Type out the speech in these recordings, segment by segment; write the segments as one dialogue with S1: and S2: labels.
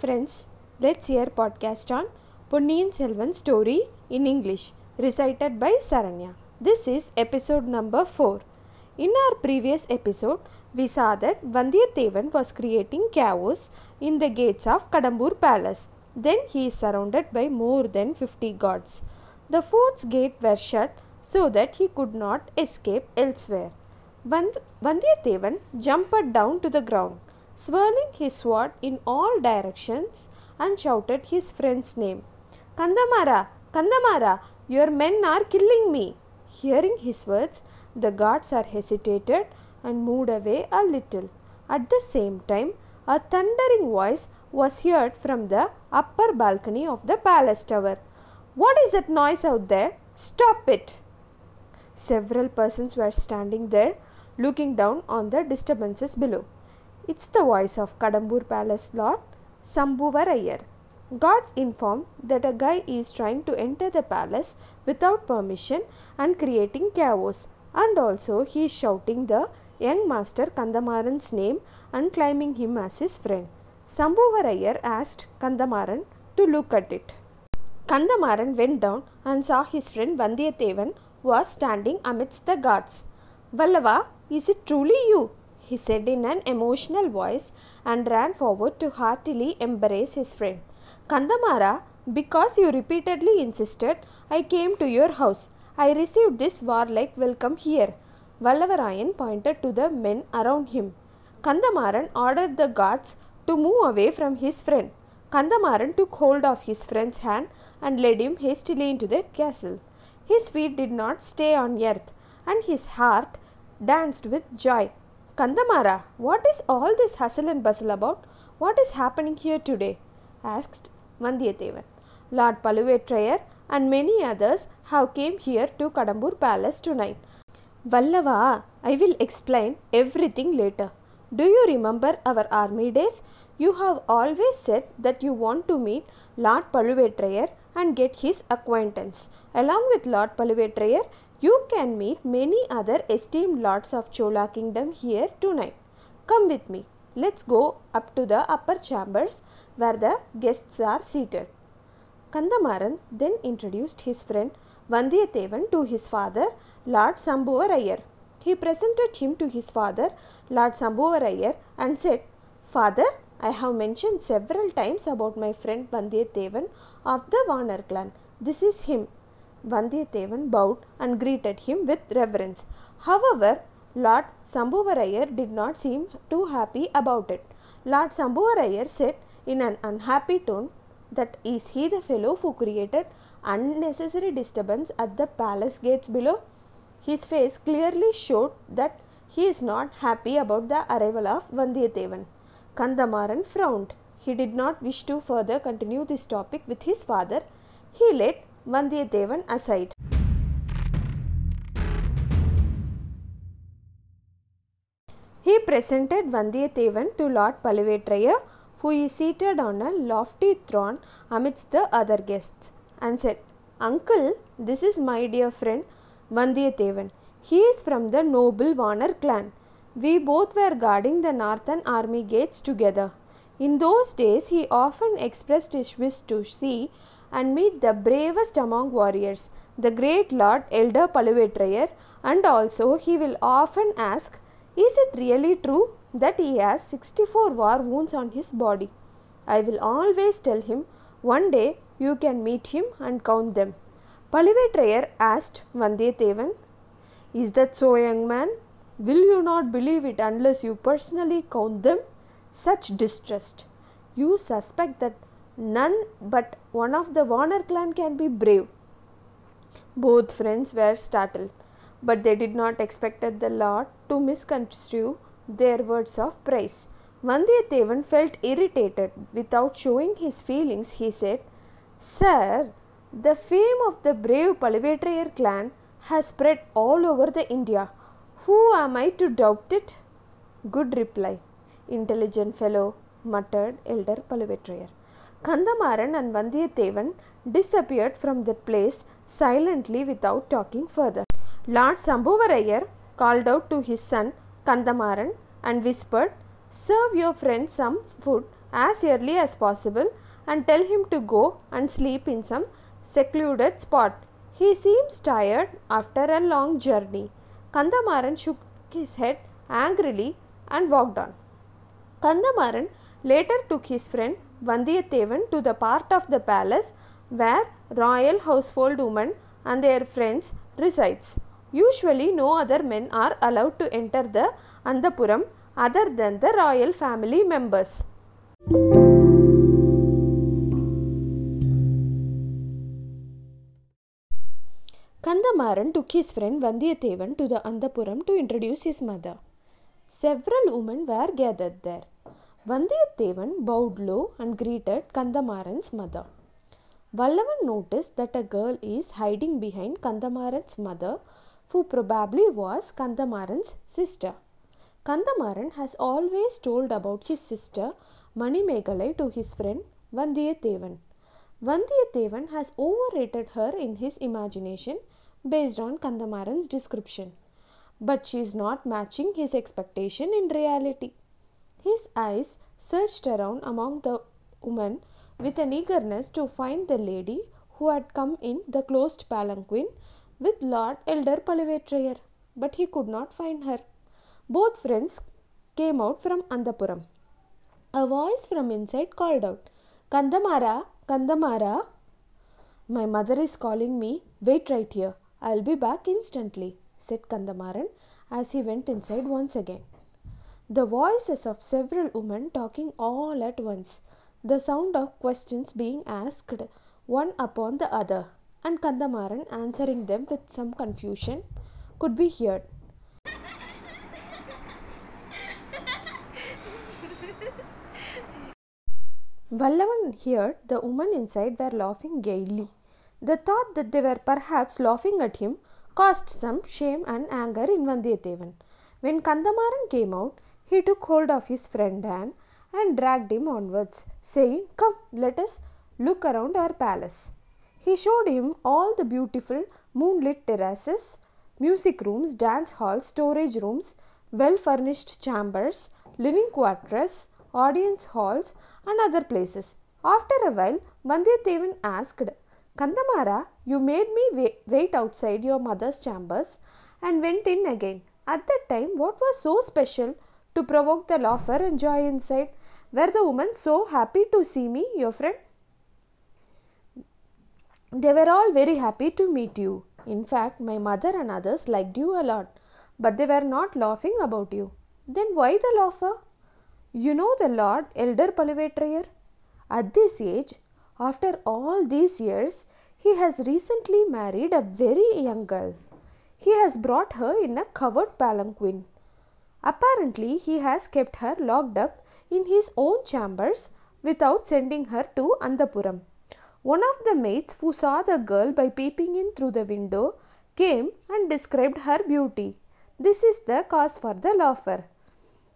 S1: friends, let's hear podcast on Ponniyin Selvan story in English recited by Saranya. This is episode number 4. In our previous episode, we saw that Vandiyathevan was creating chaos in the gates of Kadambur palace. Then he is surrounded by more than 50 gods. The fort's gate were shut so that he could not escape elsewhere. Vand- Vandiyathevan jumped down to the ground, swirling his sword in all directions and shouted his friend's name. Kandamara, Kandamara, your men are killing me. Hearing his words, the guards are hesitated and moved away a little. At the same time, a thundering voice was heard from the upper balcony of the palace tower. What is that noise out there? Stop it! Several persons were standing there looking down on the disturbances below. It's the voice of Kadambur Palace Lord Sambuvarayar. Guards inform that a guy is trying to enter the palace without permission and creating chaos, and also he is shouting the young master Kandamaran's name and claiming him as his friend. Sambuvarayar asked Kandamaran to look at it. Kandamaran went down and saw his friend Vandiyathevan was standing amidst the guards. Vallava, is it truly you? He said in an emotional voice and ran forward to heartily embrace his friend. Kandamara, because you repeatedly insisted, I came to your house. I received this warlike welcome here. Vallavarayan pointed to the men around him. Kandamaran ordered the guards to move away from his friend. Kandamaran took hold of his friend's hand and led him hastily into the castle. His feet did not stay on earth, and his heart danced with joy. Kandamara, what is all this hustle and bustle about? What is happening here today? asked Vandiyathevan. Lord Paluvetrayer and many others have came here to Kadambur palace tonight. Vallava, I will explain everything later. Do you remember our army days? You have always said that you want to meet Lord Paluvetrayer and get his acquaintance. Along with Lord Paluvetrayer, you can meet many other esteemed lords of Chola kingdom here tonight. Come with me. Let's go up to the upper chambers where the guests are seated. Kandamaran then introduced his friend Vandiyathevan to his father, Lord Sambuvarayar. He presented him to his father, Lord Sambuvarayar, and said, Father, I have mentioned several times about my friend Vandiyathevan of the Vanar clan. This is him. Vandiyathevan bowed and greeted him with reverence. However, Lord Sambuvarayar did not seem too happy about it. Lord Sambuvarayar said in an unhappy tone that is he the fellow who created unnecessary disturbance at the palace gates below? His face clearly showed that he is not happy about the arrival of Vandiyathevan. Kandamaran frowned. He did not wish to further continue this topic with his father. He let Vandiyathevan aside. He presented Vandiyathevan to Lord Paluvetraya, who is seated on a lofty throne amidst the other guests, and said, Uncle, this is my dear friend Vandiyathevan. He is from the noble Vanar clan. We both were guarding the northern army gates together. In those days, he often expressed his wish to see and meet the bravest among warriors, the great Lord Elder Paluvetrayer, and also he will often ask, Is it really true that he has 64 war wounds on his body? I will always tell him, One day you can meet him and count them. Paluvetrayer asked Vandiyathevan, Is that so, young man? Will you not believe it unless you personally count them? Such distrust. You suspect that none but one of the Vanar clan can be brave. Both friends were startled, but they did not expect the Lord to misconstrue their words of praise. Vandiyathevan felt irritated. Without showing his feelings, he said, Sir, the fame of the brave Paluvetrayer clan has spread all over the India. Who am I to doubt it? Good reply. Intelligent fellow, muttered Elder Paluvetrayer. Kandamaran and Vandiyathevan disappeared from that place silently without talking further. Lord Sambuvarayar called out to his son Kandamaran and whispered, Serve your friend some food as early as possible and tell him to go and sleep in some secluded spot. He seems tired after a long journey. Kandamaran shook his head angrily and walked on. Kandamaran later took his friend Vandiyathevan to the part of the palace where royal household women and their friends resides. Usually no other men are allowed to enter the Andapuram other than the royal family members. Kandamaran took his friend Vandiyathevan to the Andapuram to introduce his mother. Several women were gathered there. Vandiyathevan bowed low and greeted Kandamaran's mother. Vallavan noticed that a girl is hiding behind Kandamaran's mother, who probably was Kandamaran's sister. Kandamaran has always told about his sister Manimegalai to his friend Vandiyathevan. Vandiyathevan has overrated her in his imagination based on Kandamaran's description. But she is not matching his expectation in reality. His eyes searched around among the women with an eagerness to find the lady who had come in the closed palanquin with Lord Elder Palavetrayer, but he could not find her. Both friends came out from Andapuram. A voice from inside called out, Kandamara, Kandamara. My mother is calling me. Wait right here. I'll be back instantly, said Kandamaran as he went inside once again. The voices of several women talking all at once, the sound of questions being asked one upon the other, and Kandamaran answering them with some confusion, could be heard. Vallavan heard the women inside were laughing gaily. The thought that they were perhaps laughing at him caused some shame and anger in Vandiyathevan. When Kandamaran came out, he took hold of his friend Dan and dragged him onwards, saying, Come, let us look around our palace. He showed him all the beautiful moonlit terraces, music rooms, dance halls, storage rooms, well furnished chambers, living quarters, audience halls, and other places. After a while, Vandiyathevan asked, Kandamara, you made me wait outside your mother's chambers and went in again. At that time, what was so special to provoke the laughter and joy inside? Were the women so happy to see me, your friend? They were all very happy to meet you. In fact, my mother and others liked you a lot, but they were not laughing about you. Then why the laughter? You know the Lord Elder Palavetrayer? At this age, after all these years, he has recently married a very young girl. He has brought her in a covered palanquin. Apparently, he has kept her locked up in his own chambers without sending her to Andapuram. One of the maids who saw the girl by peeping in through the window came and described her beauty. This is the cause for the laughter.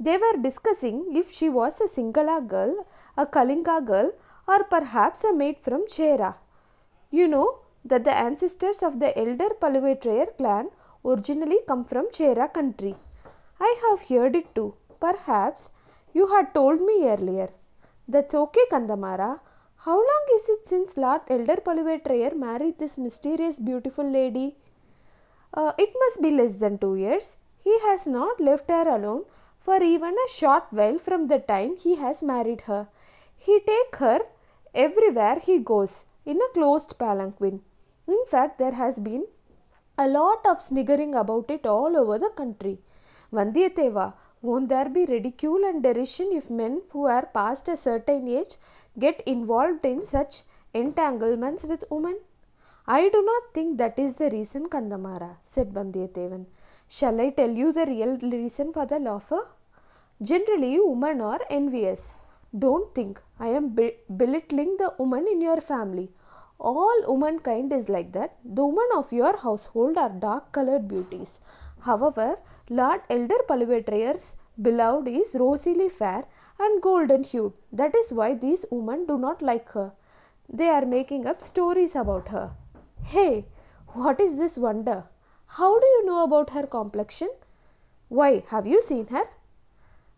S1: They were discussing if she was a Singala girl, a Kalinga girl, or perhaps a maid from Chera. You know that the ancestors of the elder Palavetrayer clan originally come from Chera country. I have heard it too. Perhaps you had told me earlier. That's okay, Kandamara. How long is it since Lord Elder Palavetrayer married this mysterious beautiful lady? Uh, it must be less than two years. He has not left her alone for even a short while from the time he has married her. He take her everywhere he goes in a closed palanquin. In fact, there has been a lot of sniggering about it all over the country. Vandiyatheva, won't there be ridicule and derision if men who are past a certain age get involved in such entanglements with women? I do not think that is the reason, Kandamara, said Vandiyathevan. Shall I tell you the real reason for the laughter? Generally, women are envious. Don't think I am belittling the woman in your family. All womankind is like that. The women of your household are dark colored beauties. However, Lord Elder Palavetrayer's beloved is rosily fair and golden hued. That is why these women do not like her. They are making up stories about her. Hey, what is this wonder? How do you know about her complexion? Why, have you seen her?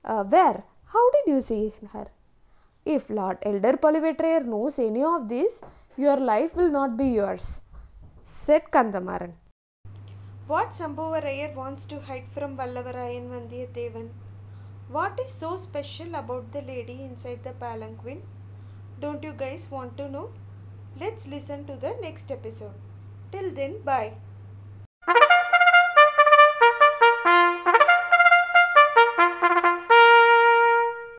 S1: Uh, where? How did you see her? If Lord Elder Paluvetrayer knows any of this, your life will not be yours, said Kandamaran.
S2: What Sambuvarayar wants to hide from Vallavarayan Vandiyathevan? What is so special about the lady inside the palanquin? Don't you guys want to know? Let's listen to the next episode. Till then, bye.